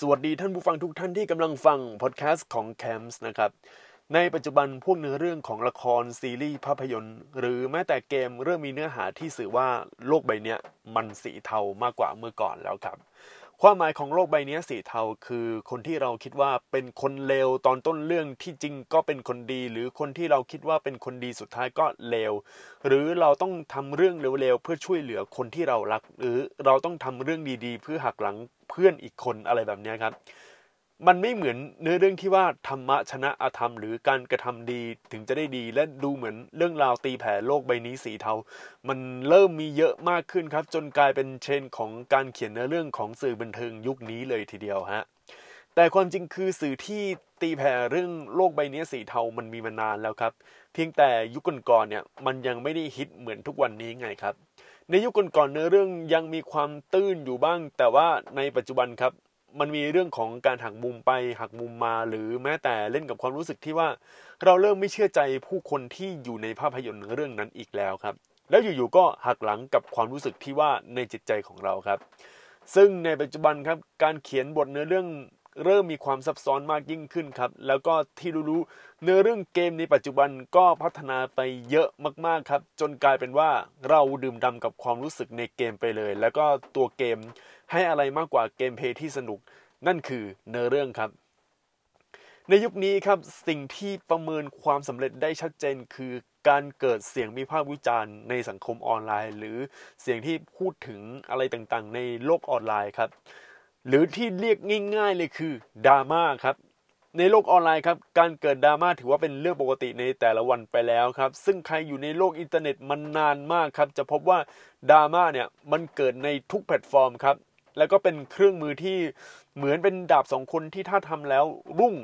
สวัสดีท่านผู้ฟังทุกท่านที่กำลังฟังพอดแคสต์ของแคมส์นะครับ ในปัจจุบันพวกเนื้อเรื่องของละครซีรีส์ภาพยนตร์ หรือแม้แต่เกมเริ่มมีเนื้อหาที่สื่อว่าโลกใบนี้มันสีเทามากกว่าเมื่อก่อนแล้วครับ ความหมายของโลกใบนี้สีเทาคือคนที่เราคิดว่าเป็นคนเลวตอนต้นเรื่องที่จริงก็เป็นคนดี หรือคนที่เราคิดว่าเป็นคนดีสุดท้ายก็เลวหรือเราต้องทำเรื่องเร็วๆเพื่อช่วยเหลือคนที่เรารัก หรือเราต้องทำเรื่องดีๆ เพื่อหักหลังเพื่อนอีกคนอะไรแบบนี้ครับ มันไม่เหมือนเนื้อเรื่องที่ว่าธรรมะชนะอธรรม หรือการกระทำดีถึงจะได้ดี และดูเหมือนเรื่องราวตีแผ่โลกใบนี้สีเทา มันเริ่มมีเยอะมากขึ้นครับ จนกลายเป็นเชนของการเขียนเนื้อเรื่องของสื่อบันเทิงยุคนี้เลยทีเดียวฮะแต่ความจริงคือสื่อที่ตีแผ่เรื่องโลกใบนี้สีเทามันมีมานานแล้วครับ เพียงแต่ยุคก่อนๆเนี่ยมันยังไม่ได้ฮิตเหมือนทุกวันนี้ไงครับ ในยุคก่อนๆเนื้อเรื่องยังมีความตื้นอยู่บ้าง แต่ว่าในปัจจุบันครับ มันมีเรื่องของการหักมุมไปหักมุมมาหรือแม้แต่เล่นกับความรู้สึกที่ว่า เราเริ่มไม่เชื่อใจผู้คนที่อยู่ในภาพยนตร์เรื่องนั้นอีกแล้วครับ แล้วอยู่ๆก็หักหลังกับความรู้สึกที่ว่าในจิตใจของเราครับ ซึ่งในปัจจุบันครับการเขียนบทเนื้อเรื่องเริ่มมีความซับซ้อนมากยิ่งขึ้นครับ แล้วก็ที่รู้ๆเนื้อเรื่องเกมในปัจจุบันก็พัฒนาไปเยอะมากๆครับ จนกลายเป็นว่าเราดื่มด่ากับความรู้สึกในเกมไปเลย แล้วก็ตัวเกม ให้อะไรมากกว่าเกมเพย์ที่สนุก นั่นคือเนื้อเรื่องครับ ในยุคนี้ครับสิ่งที่ประเมินความสำเร็จได้ชัดเจนคือการเกิดเสียงมีภาควิจารณ์ในสังคมออนไลน์ หรือเสียงที่พูดถึงอะไรต่างๆ ในโลกออนไลน์ครับ หรือที่เรียกง่าย ๆ เลยคือดราม่าครับในโลกออนไลน์ครับการเกิดดราม่าถือว่าเป็นเรื่องปกติในแต่ละวันไปแล้วครับ ซึ่งใครอยู่ในโลกอินเทอร์เน็ตมันนานมากครับ จะพบว่าดราม่าเนี่ยมันเกิดในทุกแพลตฟอร์มครับ แล้วก็เป็นเครื่องมือที่เหมือนเป็นดาบสองคมที่ถ้าทำแล้วรุ่ง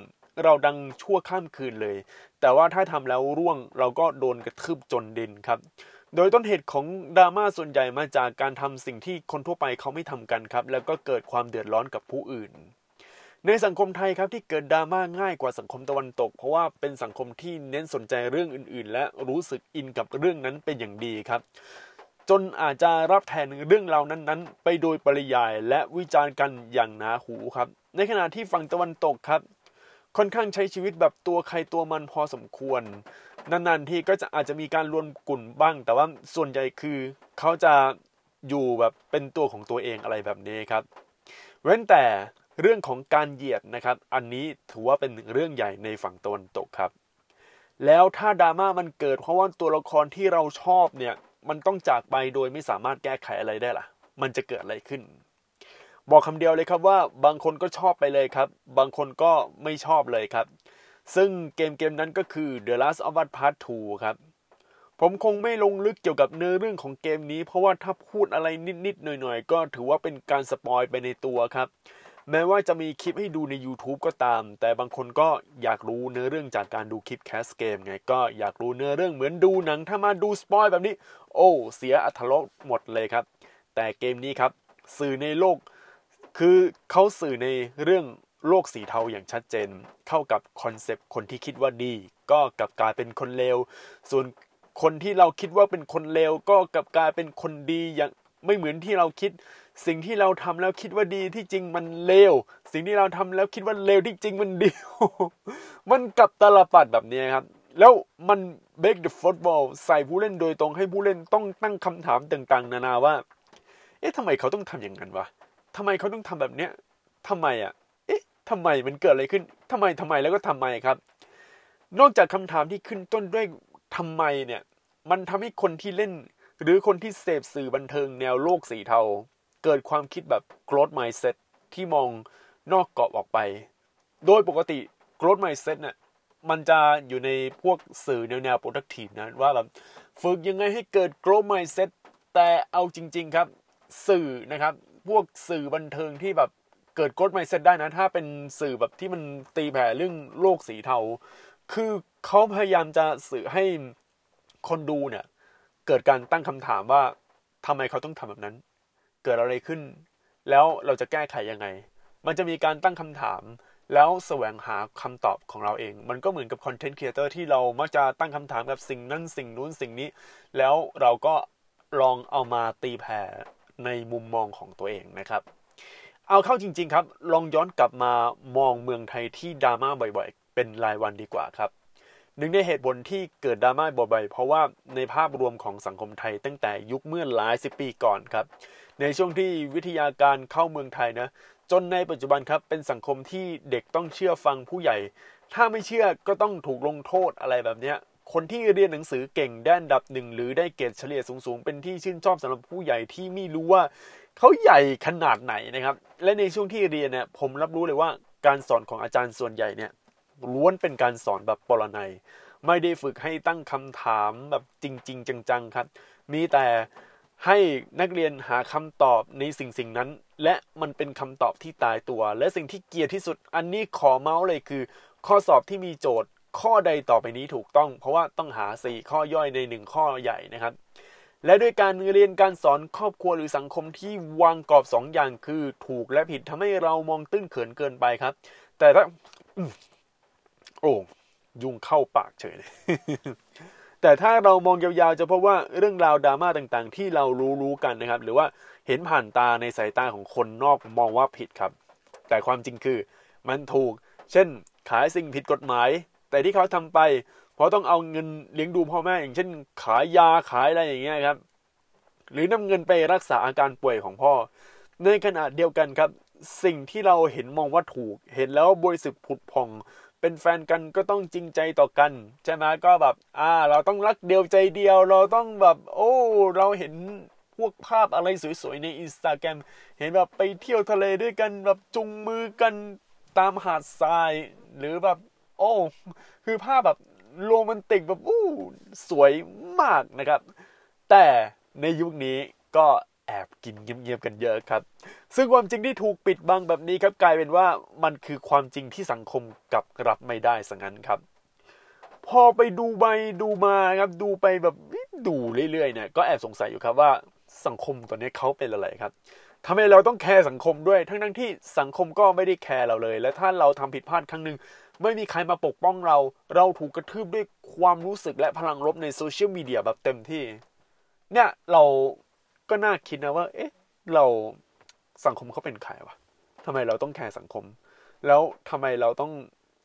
เราดังชั่วข้ามคืนเลย แต่ว่าถ้าทำแล้วร่วงเราก็โดนกระทืบจมดินครับ โดยต้นเหตุของดราม่าส่วนใหญ่มาจากการทำสิ่งที่คนทั่วไปเขาไม่ทำกันครับ แล้วก็เกิดความเดือดร้อนกับผู้อื่น ในสังคมไทยครับที่เกิดดราม่าง่ายกว่าสังคมตะวันตก เพราะว่าเป็นสังคมที่เน้นสนใจเรื่องอื่น ๆ และรู้สึกอินกับเรื่องนั้นเป็นอย่างดีครับ จนอาจจะรับแทนเรื่องราวนั้นๆ ไปโดยปริยายและวิจารณ์กันอย่างหนาหูครับ ในขณะที่ฝั่งตะวันตกครับ ค่อนข้างใช้ชีวิตแบบตัวใครตัวมันพอสมควร นานๆที่ก็จะอาจจะมีการรวมกลุ่มบ้าง แต่ว่าส่วนใหญ่คือเขาจะอยู่แบบเป็นตัวของตัวเองอะไรแบบนี้ครับ เว้นแต่เรื่องของการเหยียดนะครับ อันนี้ถือว่าเป็นเรื่องใหญ่ในฝั่งตะวันตกครับ แล้วถ้าดราม่ามันเกิดเพราะว่าตัวละครที่เราชอบเนี่ย มันต้องจากไปโดยไม่สามารถแก้ไขอะไรได้ล่ะ มันจะเกิดอะไรขึ้น บอกคำเดียวเลยครับว่าบางคนก็ชอบไปเลยครับ บางคนก็ไม่ชอบเลยครับ ซึ่งเกมเกมนั้นก็คือ The Last of Us Part 2 ครับ ผมคงไม่ลงลึกเกี่ยวกับเนื้อเรื่องของเกมนี้ เพราะว่าถ้าพูดอะไรนิดๆหน่อยๆ ก็ถือว่าเป็นการ spoil ไปในตัวครับ แม้ว่าจะมีคลิปให้ดูใน YouTube ก็ตาม แต่บางคนก็อยากรู้เนื้อเรื่องจากการดูคลิป cast เกมไงก็อยากรู้เนื้อเรื่องเหมือนดูหนังถ้ามาดู spoil แบบนี้ โอ้เสียอรรถรสหมดเลยครับ แต่เกมนี้ครับ สื่อในโลก คือเขาสื่อในเรื่องโลกสีเทาอย่างชัดเจน เข้ากับ concept คนที่คิดว่าดี ก็กลับกลายเป็นคนเลวส่วนคนที่เราคิดว่าเป็นคนเลวก็กลับกลายเป็นคนดีอย่าง ไม่เหมือนที่เราคิด สิ่งที่เราทำแล้วคิดว่าดีที่จริงมันเลว สิ่งที่เราทำแล้วคิดว่าเลวที่จริงมันดี มันกลับตาลปัตรแบบนี้ครับ แล้วมัน break the fourth wall ใส่ผู้เล่นโดยตรงให้ผู้เล่นต้องตั้งคำถามต่างๆ นานาว่า เอ๊ะทำไมเขาต้องทำอย่างนั้นวะทำไมเขาต้องทำแบบเนี้ยทำไมอะทำไมมันเกิดอะไรขึ้นทำไมทำไมแล้วก็ทำไมครับ นอกจากคำถามที่ขึ้นต้นด้วยทำไมเนี่ย มันทำให้คนที่เล่น หรือคนที่เสพสื่อบันเทิงแนวโลกสีเทา เกิดความคิดแบบ growth mindset ที่มองนอกกรอบออกไป โดยปกติ growth mindset เนี่ยมันจะอยู่ในพวกสื่อแนวแนว productive นะว่าแบบฝึกยังไงให้เกิด growth mindset แต่เอาจริง ๆครับ สื่อนะครับ พวกสื่อบันเทิงที่แบบเกิดกด mindset ได้นะ ถ้าเป็นสื่อแบบที่มันตีแผ่เรื่องโลกสีเทา คือเขาพยายามจะสื่อให้คนดูเนี่ย เกิดการตั้งคำถามว่าทำไมเขาต้องทำแบบนั้น เกิดอะไรขึ้น แล้วเราจะแก้ไขยังไง มันจะมีการตั้งคำถาม แล้วแสวงหาคำตอบของเราเอง มันก็เหมือนกับ content creator ที่เรามักจะตั้งคำถามกับสิ่งนั้นสิ่งนู้นสิ่งนี้ แล้วเราก็ลองเอามาตีแผ่ในมุมมองของตัวเองนะครับ เอาเข้าจริง ๆ ครับ ลองย้อนกลับมามองเมืองไทยที่ดราม่าบ่อยๆ เป็นรายวันดีกว่าครับ หนึ่งในเหตุผลที่เกิดดราม่าบ่อยๆ เพราะว่าในภาพรวมของสังคมไทยตั้งแต่ยุคเมื่อหลายสิบปีก่อนครับ ในช่วงที่วิทยาการเข้าเมืองไทยนะ จนในปัจจุบันครับเป็นสังคมที่เด็กต้องเชื่อฟังผู้ใหญ่ ถ้าไม่เชื่อก็ต้องถูกลงโทษอะไรแบบเนี้ยคนที่เรียนหนังสือเก่งด้านดับหนึ่งหรือได้เกรดเฉลี่ยสูงๆ เป็นที่ชื่นชอบสำหรับผู้ใหญ่ที่ไม่รู้ว่าเขาใหญ่ขนาดไหนนะครับ และในช่วงที่เรียนเนี่ยผมรับรู้เลยว่าการสอนของอาจารย์ส่วนใหญ่เนี่ย ล้วนเป็นการสอนแบบปรนัย ไม่ได้ฝึกให้ตั้งคำถามแบบจริง ๆ จัง ๆ ครับ มีแต่ให้นักเรียนหาคำตอบในสิ่งสิ่งนั้น และมันเป็นคำตอบที่ตายตัว และสิ่งที่เกียดที่สุด อันนี้ขอเมาส์เลยคือ ข้อสอบที่มีโจทย์ ข้อใดต่อไปนี้ถูกต้อง เพราะว่าต้องหา 4 ข้อย่อยใน 1 ข้อใหญ่นะครับและด้วยการเรียนการสอนครอบครัวหรือสังคมที่วางกรอบ2ออย่างคือถูกและผิดทำให้เรามองตื้นเขินเกินไปครับ แต่ถ้า โอ้ยุงเข้าปากเฉยเลยแต่ถ้าเรามองยาวๆจะพบว่าเรื่องราวดราม่าต่างๆ ที่เรารู้ๆกันนะครับ หรือว่าเห็นผ่านตาในสายตาของคนนอกมองว่าผิดครับ แต่ความจริงคือมันถูก เช่น ขายสิ่งผิดกฎหมาย แต่ที่เขาทำไป เพราะต้องเอาเงินเลี้ยงดูพ่อแม่ อย่างเช่น ขายยาขายอะไรอย่างเงี้ยครับ หรือนำเงินไปรักษาอาการป่วยของพ่อ ในขณะเดียวกันครับ สิ่งที่เราเห็นมองว่าถูก เห็นแล้วบริสุทธิ์ผุดพอง เป็นแฟนกันก็ต้องจริงใจต่อกันใช่ไหมก็แบบ อ่า เราต้องรักเดียวใจเดียว เราต้องแบบ โอ้ เราเห็นพวกภาพอะไรสวยๆในอินสตาแกรมเห็นแบบไปเที่ยวทะเลด้วยกันแบบจุงมือกันตามหาดทราย หรือแบบ โอ้ คือภาพแบบโรแมนติกแบบอู้สวยมากนะครับ แต่ในยุคนี้ก็ แอบกินเงียบๆกันเยอะครับ ซึ่งความจริงที่ถูกปิดบังแบบนี้ครับกลายเป็นว่ามันคือความจริงที่สังคมกับรับไม่ได้สังั้นครับ พอไปดูไปดูมาครับดูไปแบบดูเรื่อยๆเนี่ยก็แอบสงสัยอยู่ครับว่าสังคมตอนนี้เขาเป็นอะไรครับทำไมเราต้องแคร์สังคมด้วย ทั้งๆที่สังคมก็ไม่ได้แคร์เราเลย และถ้าเราทำผิดพลาดครั้งหนึ่งไม่มีใครมาปกป้องเรา เราถูกกระทืบด้วยความรู้สึกและพลังลบในโซเชียลมีเดียแบบเต็มที่ เนี่ยเรา ก็น่าคิดนะว่า เอ๊ะ เราสังคมเขาเป็นใครวะทำไมเราต้องแคร์สังคม แล้วทำไมเราต้อง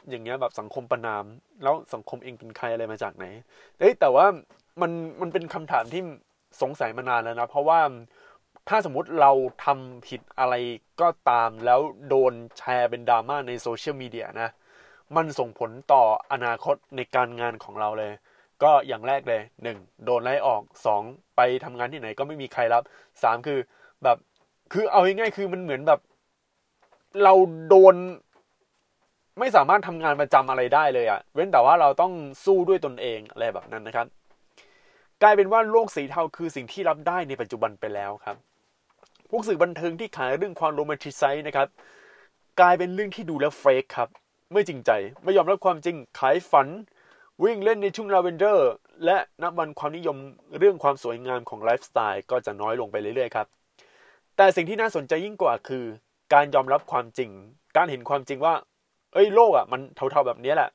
อย่างเงี้ยแบบสังคมประนาม แล้วสังคมเองเป็นใครอะไรมาจากไหนเอ้ยแต่ว่ามันมันเป็นคำถามที่สงสัยมานานแล้วนะ เพราะว่าถ้าสมมุติเราทำผิดอะไรก็ตามแล้วโดนแชร์เป็นดราม่าในโซเชียลมีเดียนะ มันส่งผลต่ออนาคตในการงานของเราเลย ก็อย่างแรกเลยหนึ่งโดนไล่ออกสองไปทำงานที่ไหนก็ไม่มีใครรับสามคือแบบคือเอาง่ายๆคือมันเหมือนแบบ เราโดน ไม่สามารถทำงานประจำอะไรได้เลยอะ่ะเว้นแต่ว่าเราต้องสู้ด้วยตนเองอะไรแบบนั้นนะครับ กลายเป็นว่าโลกสีเทาคือสิ่งที่รับได้ในปัจจุบันไปแล้วครับ พวกสื่อบันเทิงที่ขายเรื่องความโรแมนติไซส์นะครับ กลายเป็นเรื่องที่ดูแล้วเฟกครับ ไม่จริงใจ ไม่ยอมรับความจริงขายฝัน วิ่งเล่นในชุ่งลาเวนเดอร์ และนับวันความนิยมเรื่องความสวยงามของไลฟ์สไตล์ก็จะน้อยลงไปเรื่อยๆครับแต่สิ่งที่น่าสนใจยิ่งกว่าคือ การยอมรับความจริง การเห็นความจริงว่า เอ้ยโลกอะมันเทาๆแบบนี้แหละ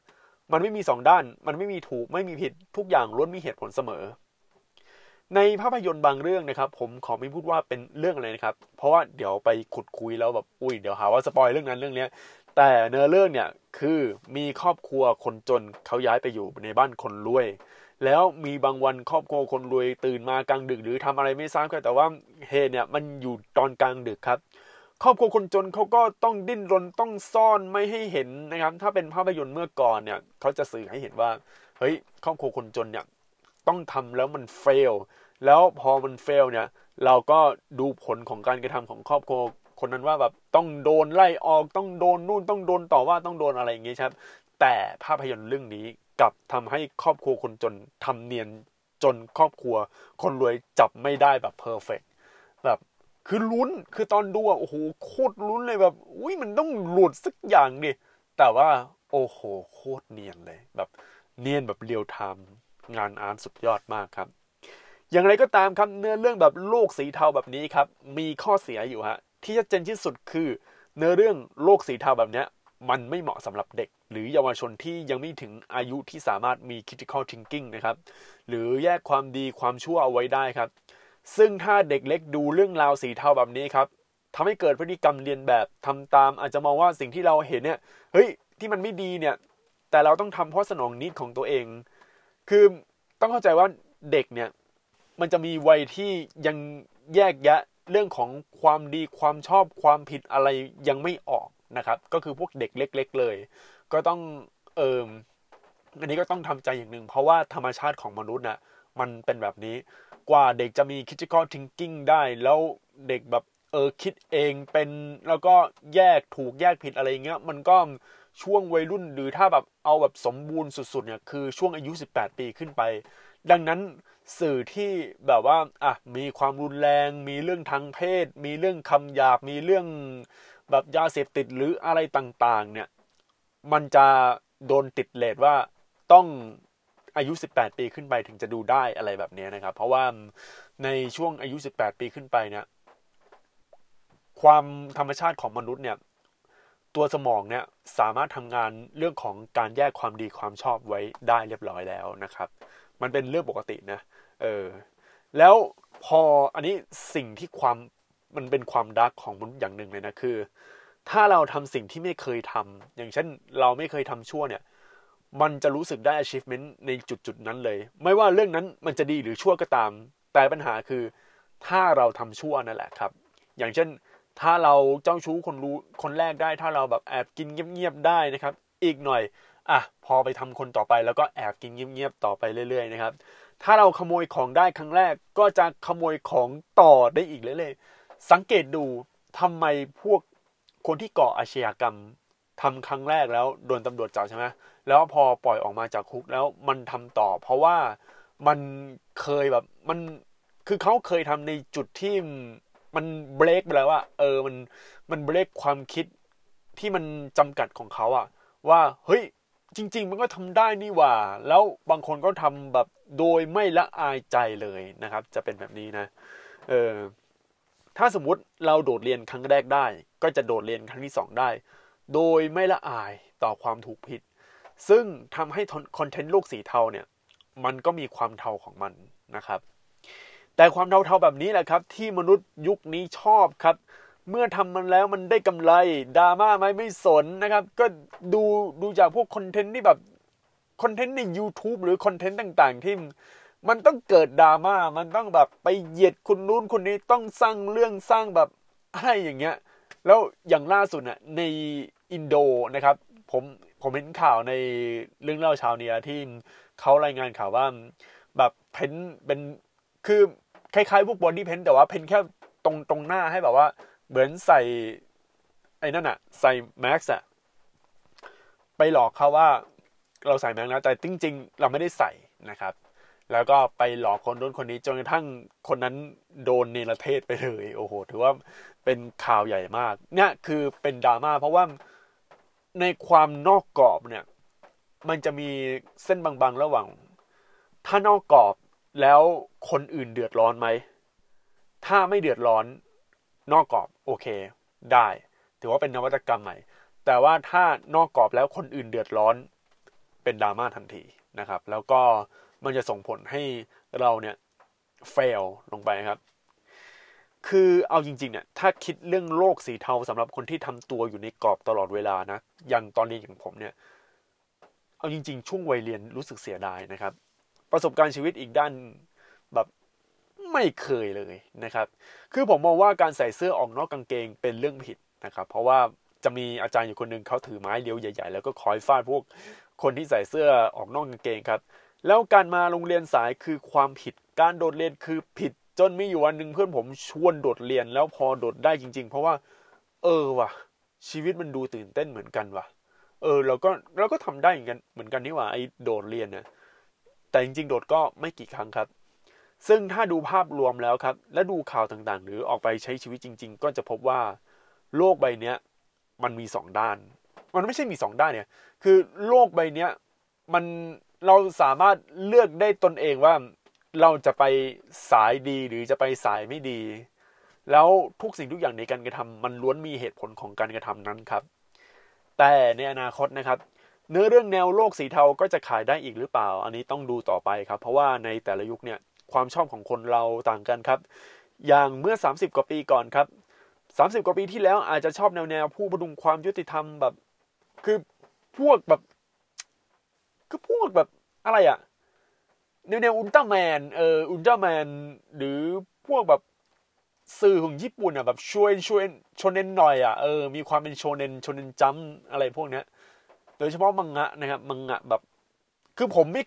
มันไม่มีสองด้าน มันไม่มีถูกไม่มีผิดทุกอย่างล้วนมีเหตุผลเสมอ ในภาพยนตร์บางเรื่องนะครับ ผมขอไม่พูดว่าเป็นเรื่องอะไรนะครับ เพราะว่าเดี๋ยวไปขุดคุ้ยแล้วแบบอุ้ยเดี๋ยวหาว่า spoil เรื่องนั้นเรื่องนี้ แต่เนื้อเรื่องเนี่ยคือมีครอบครัวคนจนเขาย้ายไปอยู่ในบ้านคนรวย แล้วมีบางวันครอบครัวคนรวยตื่นมากลางดึกหรือทำอะไรไม่ทราบแต่ว่าเหตุเนี่ยมันอยู่ตอนกลางดึกครับ ครอบครัวคนจนเขาก็ต้องดิ้นรนต้องซ่อนไม่ให้เห็นนะครับ ถ้าเป็นภาพยนตร์เมื่อก่อนเนี่ยเขาจะสื่อให้เห็นว่าเฮ้ยครอบครัวคนจนเนี่ยต้องทำแล้วมันเฟลแล้วพอมันเฟลเนี่ยเราก็ดูผลของการกระทำของครอบครัว คนนั้นว่าแบบต้องโดนไล่ออกต้องโดนนู่นต้องโดนต่อว่าต้องโดนอะไรอย่างงี้ครับแต่ภาพยนตร์เรื่องนี้กลับทำให้ครอบครัวคนจนทำเนียนจนครอบครัว คนรวยจับไม่ได้แบบ perfect แบบคือลุ้นคือตอนดูอะโอ้โหโคตรลุ้นเลยแบบอุ้ยมันต้องหลุดสักอย่างดิแต่ว่าโอ้โหโคตรเนียนเลยแบบเนียนแบบ real time งาน art สุดยอดมากครับ อย่างไรก็ตามครับเนื้อเรื่องแบบโลกสีเทาแบบนี้ครับ มีข้อเสียอยู่ฮะ ที่ชัดเจนที่สุดคือ เนื้อเรื่องโลกสีเทาแบบนี้มันไม่เหมาะสำหรับเด็ก หรือเยาวชนที่ยังไม่ถึงอายุที่สามารถมี critical thinking นะครับ หรือแยกความดีความชั่วเอาไว้ได้ครับ ซึ่งถ้าเด็กเล็กดูเรื่องราวสีเทาแบบนี้ครับทำให้เกิดพฤติกรรมเรียนแบบทำตาม อาจจะมองว่าสิ่งที่เราเห็นเนี่ยเฮ้ยที่มันไม่ดีเนี่ย แต่เราต้องทำเพราะสนองนิดของตัวเอง คือต้องเข้าใจว่าเด็กเนี่ยมันจะมีวัยที่ยังแยกแยะ เรื่องของความดีความชอบความผิดอะไรยังไม่ออกนะครับ ก็คือพวกเด็กเล็ก ๆ เลย ก็ต้องเอิมอันนี้ก็ต้องทำใจอย่างหนึ่งเพราะว่าธรรมชาติของมนุษย์นะ่ะมันเป็นแบบนี้กว่าเด็กจะมี critical thinking ได้ แล้วเด็กแบบเออคิดเองเป็นแล้วก็แยกถูกแยกผิดอะไรเงี้ยมันก็ช่วงวัยรุ่นหรือถ้าแบบเอาแบบสมบูรณ์สุดๆเนี่ยคือช่วงอายุ 18 ปีขึ้นไป ดังนั้น สื่อที่แบบว่าอะมีความรุนแรง มีเรื่องทางเพศ มีเรื่องคำหยาบ มีเรื่องแบบยาเสพติดหรืออะไรต่างๆ เนี่ย มันจะโดนติดเลทว่าต้องอายุ 18 ปีขึ้นไปถึงจะดูได้อะไรแบบนี้นะครับ เพราะว่าในช่วงอายุ 18 ปีขึ้นไปเนี่ย ความธรรมชาติของมนุษย์เนี่ย ตัวสมองเนี่ยสามารถทำงานเรื่องของการแยกความดีความชอบไว้ได้เรียบร้อยแล้วนะครับ มันเป็นเรื่องปกตินะ เออ แล้วพออันนี้สิ่งที่ความมันเป็นความดักของมนุษย์อย่างหนึ่งเลยนะคือ ถ้าเราทำสิ่งที่ไม่เคยทำอย่างเช่นเราไม่เคยทำชั่วเนี่ย มันจะรู้สึกได้ achievement ในจุดจุดนั้นเลย ไม่ว่าเรื่องนั้นมันจะดีหรือชั่วก็ตาม แต่ปัญหาคือ ถ้าเราทำชั่วนั่นแหละครับ อย่างเช่น ถ้าเราเจ้าชู้คนรู้คนแรกได้ ถ้าเราแบบแอบกินเงียบๆได้นะครับ อีกหน่อยอะพอไปทำคนต่อไปแล้วก็แอบกินเงียบๆต่อไปเรื่อยๆนะครับ ถ้าเราขโมยของได้ครั้งแรกก็จะขโมยของต่อได้อีกเรื่อยๆสังเกตดูทำไมพวกคนที่ก่ออาชญากรรมทำครั้งแรกแล้วโดนตำรวจจับใช่ไหมแล้วพอปล่อยออกมาจากคุกแล้วมันทำต่อ เพราะว่ามันเคยแบบมันคือเขาเคยทำในจุดที่ มันเบรกไปแล้วว่าเออมันมันเบรกความคิดที่มันจำกัดของเขาอะว่าเฮ้ยจริง ๆ มันก็ทำได้นี่ว่า แล้วบางคนก็ทำแบบโดยไม่ละอายใจเลยนะครับ จะเป็นแบบนี้นะเออถ้าสมมุติเราโดดเรียนครั้งแรกได้ ก็จะโดดเรียนครั้งที่สองได้ โดยไม่ละอายต่อความถูกผิด ซึ่งทำให้คอนเทนต์โลกสีเทาเนี่ย มันก็มีความเทาของมันนะครับ แต่ความเทาๆแบบนี้แหละครับ ที่มนุษย์ยุคนี้ชอบครับ เมื่อทำมันแล้วมันได้กำไรดราม่าไหมไม่สนนะครับ ก็ดูดูจากพวกคอนเทนต์ที่แบบคอนเทนต์ใน YouTube หรือคอนเทนต์ต่างๆ ที่มันต้องเกิดดราม่ามันต้องแบบไปเหยียดคนนู้นคนนี้ต้องสร้างเรื่องสร้างแบบอะไรอย่างเงี้ย แล้วอย่างล่าสุดน่ะในอินโดนะครับ ผมผมเห็นข่าวในเรื่องเล่าเช้านี้ที่เขารายงานข่าวว่าแบบ paint เป็นคือ คล้ายๆพวก body paint แต่ว่า paint แค่ตรงตรงหน้าให้แบบว่า เหมือนใส่ ไอ้นั่นอะใส่แม็กซ์อะไปหลอกเขาว่าเราใส่แม็กซ์แล้วแต่จริง ๆ เราไม่ได้ใส่นะครับ แล้วก็ไปหลอกคนโดนคนนี้จนกระทั่งคนนั้นโดนเนรเทศไปเลยโอ้โหถือว่าเป็นข่าวใหญ่มาก เนี่ยคือเป็นดราม่าเพราะว่าในความนอกกรอบเนี่ย มันจะมีเส้นบางๆระหว่าง ถ้านอกกรอบ แล้วคนอื่นเดือดร้อนไหม ถ้าไม่เดือดร้อนนอกกรอบโอเค ได้ ถือว่าเป็นนวัตกรรมใหม่ แต่ว่าถ้านอกกรอบแล้วคนอื่นเดือดร้อนเป็นดราม่าทันทีนะครับ แล้วก็มันจะส่งผลให้เราเนี่ยเฟลลงไปครับ คือเอาจริงๆเนี่ยถ้าคิดเรื่องโลกสีเทาสำหรับคนที่ทำตัวอยู่ในกรอบตลอดเวลานะอย่างตอนนี้อย่างผมเนี่ย เอาจริง ๆ ช่วงวัยเรียนรู้สึกเสียดายนะครับ ประสบการณ์ชีวิตอีกด้านแบบไม่เคยเลยนะครับ คือผมมองว่าการใส่เสื้อออกนอกกางเกงเป็นเรื่องผิดนะครับ เพราะว่าจะมีอาจารย์อยู่คนหนึ่งเขาถือไม้เลี้ยวใหญ่ ๆ แล้วก็คอยฟาดพวกคนที่ใส่เสื้อออกนอกกางเกงครับ แล้วการมาโรงเรียนสายคือความผิด การโดดเรียนคือผิด จนมีอยู่วันหนึ่งเพื่อนผมชวนโดดเรียนแล้วพอโดดได้จริง ๆ เพราะว่า เออว่ะ ชีวิตมันดูตื่นเต้นเหมือนกันว่ะ เออเราก็เราก็ทำได้เหมือนกันเหมือนกันนี่ว่าไอ้โดดเรียนเนี่ย แต่จริงๆ โดดก็ไม่กี่ครั้งครับ ซึ่งถ้าดูภาพรวมแล้วครับ และดูข่าวต่างๆ หรือออกไปใช้ชีวิตจริง ๆ ก็จะพบว่าโลกใบนี้มันมีสองด้าน มันไม่ใช่มีสองด้านเนี่ย คือโลกใบนี้มันเราสามารถเลือกได้ตนเองว่าเราจะไปสายดีหรือจะไปสายไม่ดี แล้วทุกสิ่งทุกอย่างในการกระทำมันล้วนมีเหตุผลของการกระทำนั้นครับ แต่ในอนาคตนะครับ เนื้อเรื่องแนวโลกสีเทาก็จะขายได้อีกหรือเปล่า อันนี้ต้องดูต่อไปครับ เพราะว่าในแต่ละยุคเนี่ยความชอบของคนเราต่างกันครับ อย่างเมื่อ 30 กว่าปีก่อนครับสามสิบกว่าปีที่แล้วอาจจะชอบแนวแนวผู้ประดุงความยุติธรรมแบบ คือพวกแบบ คือพวกแบบอะไรอะแนวแนวอุลตร้าแมนเอออุลตร้าแมนหรือพวกแบบสื่อของญี่ปุ่นอะแบบช่วยช่วยโชเนนหน่อยอะเออมีความเป็นโชเนนโชเนนจัมอะไรพวกเนี้ย ดยเฉพาะมังงะนะครับมังงะแบบ คือผมไม่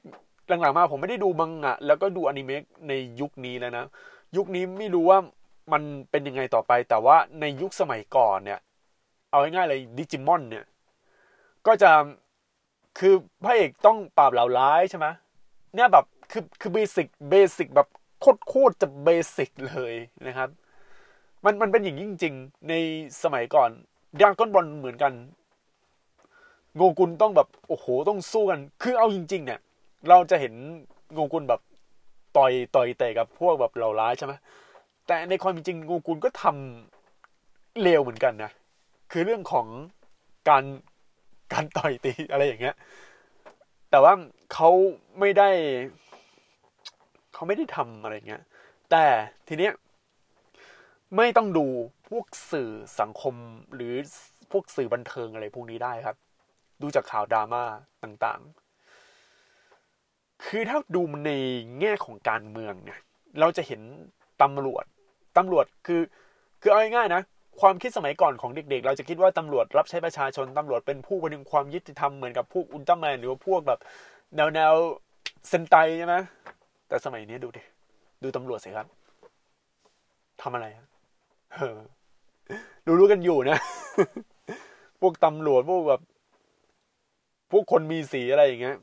หลังๆมาผมไม่ได้ดูมังงะ แล้วก็ดูอนิเมะในยุคนี้แล้วนะ ยุคนี้ไม่รู้ว่ามันเป็นยังไงต่อไป แต่ว่าในยุคสมัยก่อนเนี่ย เอาง่ายๆเลยดิจิมอนเนี่ย ก็จะคือพระเอกต้องปราบเหล่าร้ายใช่ไหมเนี่ยแบบคือคือ basic basic แบบโคตรโคตรจะ basic เลยนะครับ มันมันเป็นอย่างจริงๆในสมัยก่อนดราก้อนบอลเหมือนกัน โงกุลต้องแบบโอ้โหต้องสู้กัน คือเอาจริง ๆ เนี่ย เราจะเห็นโงกุลแบบต่อยต่อยเตะกับพวกแบบเหล่าร้ายใช่ไหมแต่ในความจริงโงกุลก็ทำเลวเหมือนกันนะคือเรื่องของการการต่อยตีอะไรอย่างเงี้ย แต่ว่าเขาไม่ได้เขาไม่ได้ทำอะไรเงี้ย แต่ทีเนี้ยไม่ต้องดูพวกสื่อสังคมหรือพวกสื่อบันเทิงอะไรพวกนี้ได้ครับ ดูจากข่าวดราม่าต่างๆ คือถ้าดูในแง่ของการเมืองเนี่ย เราจะเห็นตำรวจ ตำรวจคือ คือเอาง่ายๆนะ ความคิดสมัยก่อนของเด็กๆ เราจะคิดว่าตำรวจรับใช้ประชาชน ตำรวจเป็นผู้บริความยุติธรรมเหมือนกับพวกอุลตร้าแมนหรือว่าพวกแบบแนวแนวเซนไตใช่ไหมแต่สมัยนี้ดูดิ ดูตำรวจสิครับทำอะไรรู้รู้กันอยู่นะ พวกตำรวจพวกแบบ พวกคนมีสีอะไรอย่างเงี้ย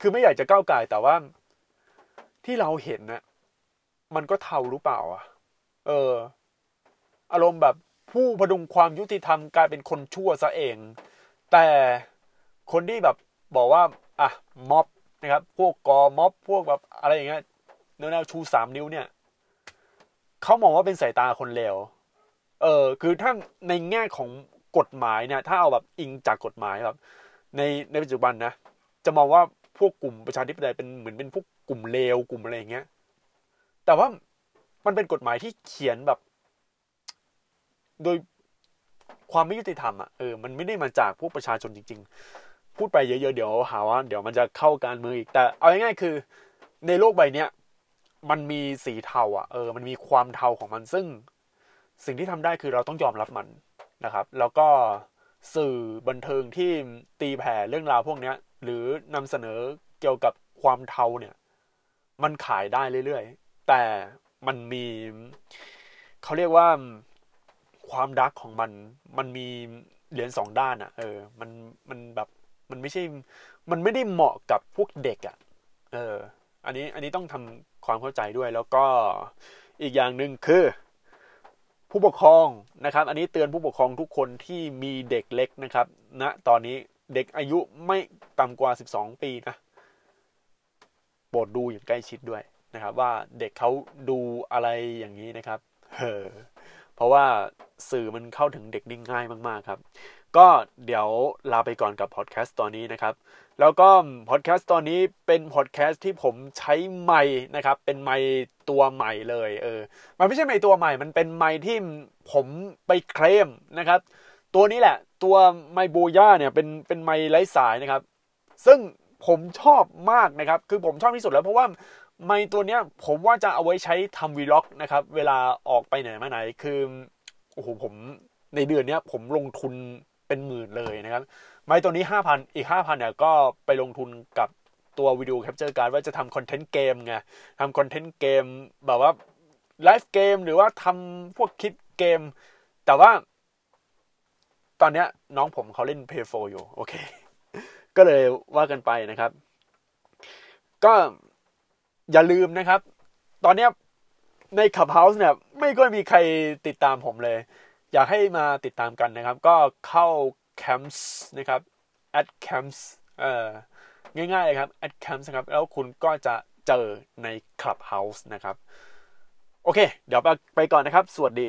คือไม่อยากจะก้าวไก่แต่ว่า ที่เราเห็นนะมันก็เท่ารู้เปล่า อะ เออ อารมณ์แบบผู้พดุงความยุติธรรมกลายเป็นคนชั่วซะเอง แต่คนที่แบบบอกว่า อะม็อบนะครับ พวกกอม็อบพวกแบบอะไรอย่างเงี้ยแนวชูสามนิ้วเนี่ยเขามองว่าเป็นสายตาคนเลวเออ คือถ้าในแง่ของกฎหมายเนี่ย ถ้าเอาแบบอิงจากกฎหมายแบบ ในในปัจจุบันนะจะมองว่าพวกกลุ่มประชาธิปไตยเป็นเหมือนเป็นพวกกลุ่มเลวกลุ่มอะไรอย่างเงี้ย แต่ว่ามันเป็นกฎหมายที่เขียนแบบ โดยความไม่ยุติธรรมอะเออมันไม่ได้มาจากพวกประชาชนจริง ๆ พูดไปเยอะๆเดี๋ยวหาว่าเดี๋ยวมันจะเข้าการเมืองอีกแต่ เอาง่ายๆคือ ในโลกใบเนี้ยมันมีสีเทาอะเออ มันมีความเทาของมันซึ่ง สิ่งที่ทำได้คือเราต้องยอมรับมันนะครับ แล้วก็ สื่อบันเทิงที่ตีแผ่เรื่องราวพวกนี้หรือนำเสนอเกี่ยวกับความเทาเนี่ย มันขายได้เรื่อยๆ แต่มันมีเขาเรียกว่าความดักของมัน มันมีเหรียญสองด้านอะ่ะ เออ มันมันแบบมันไม่ใช่ มันไม่ได้เหมาะกับพวกเด็กอะ่ะ เออ อันนี้อันนี้ต้องทำความเข้าใจด้วยแล้วก็อีกอย่างหนึ่งคือ ผู้ปกครองนะครับ อันนี้เตือนผู้ปกครองทุกคนที่มีเด็กเล็กนะครับณนะตอนนี้เด็กอายุไม่ต่ำกว่า 12 ปีนะโปรดดูอย่างใกล้ชิดด้วยนะครับ ว่าเด็กเขาดูอะไรอย่างนี้นะครับเออเพราะว่าสื่อมันเข้าถึงเด็กได้ง่ายมาก ๆ ครับ ก็เดี๋ยวลาไปก่อนกับพอดแคสต์ตอนนี้นะครับ แล้วก็พอดแคสต์ตอนนี้เป็นพอดแคสต์ที่ผมใช้ไม้นะครับ เป็นไม้ตัวใหม่เลยเออ มันไม่ใช่ไม้ตัวใหม่ มันเป็นไม้ที่ผมไปเคลมนะครับ ตัวนี้แหละ ตัวไมโบย่าเนี่ยเป็นเป็นไม้ไร้สายนะครับ ซึ่งผมชอบมากนะครับ คือผมชอบที่สุดแล้วเพราะว่าไมค์ตัวเนี้ยผมว่าจะเอาไว้ใช้ทำ vlog นะครับ เวลาออกไปไหนมาไหน คือโอ้โหผมในเดือนเนี้ยผมลงทุน เป็นหมื่นเลยนะครับ ไมค์ตัวนี้ห้าพันอีกห้าพันเนี่ยก็ไปลงทุนกับตัว video capture card ว่าจะทำ content เกมไงทำ content เกมแบบว่าไลฟ์เกมหรือว่าทำพวกคลิปเกม แต่ว่า ตอนเนี้ยน้องผมเขาเล่น p a y 4อยู่ โอเค ก็เลยว่ากันไปนะครับ ก็อย่าลืมนะครับ ตอนนี้ใน Clubhouse เนี่ย ไม่ก็มีใครติดตามผมเลย อยากให้มาติดตามกันนะครับ ก็เข้า camps นะครับ at camps เอ่อง่ายๆเลยครับ at camps นะครับ แล้วคุณก็จะเจอใน Clubhouse นะครับ โอเค เดี๋ยวไปก่อนนะครับ สวัสดี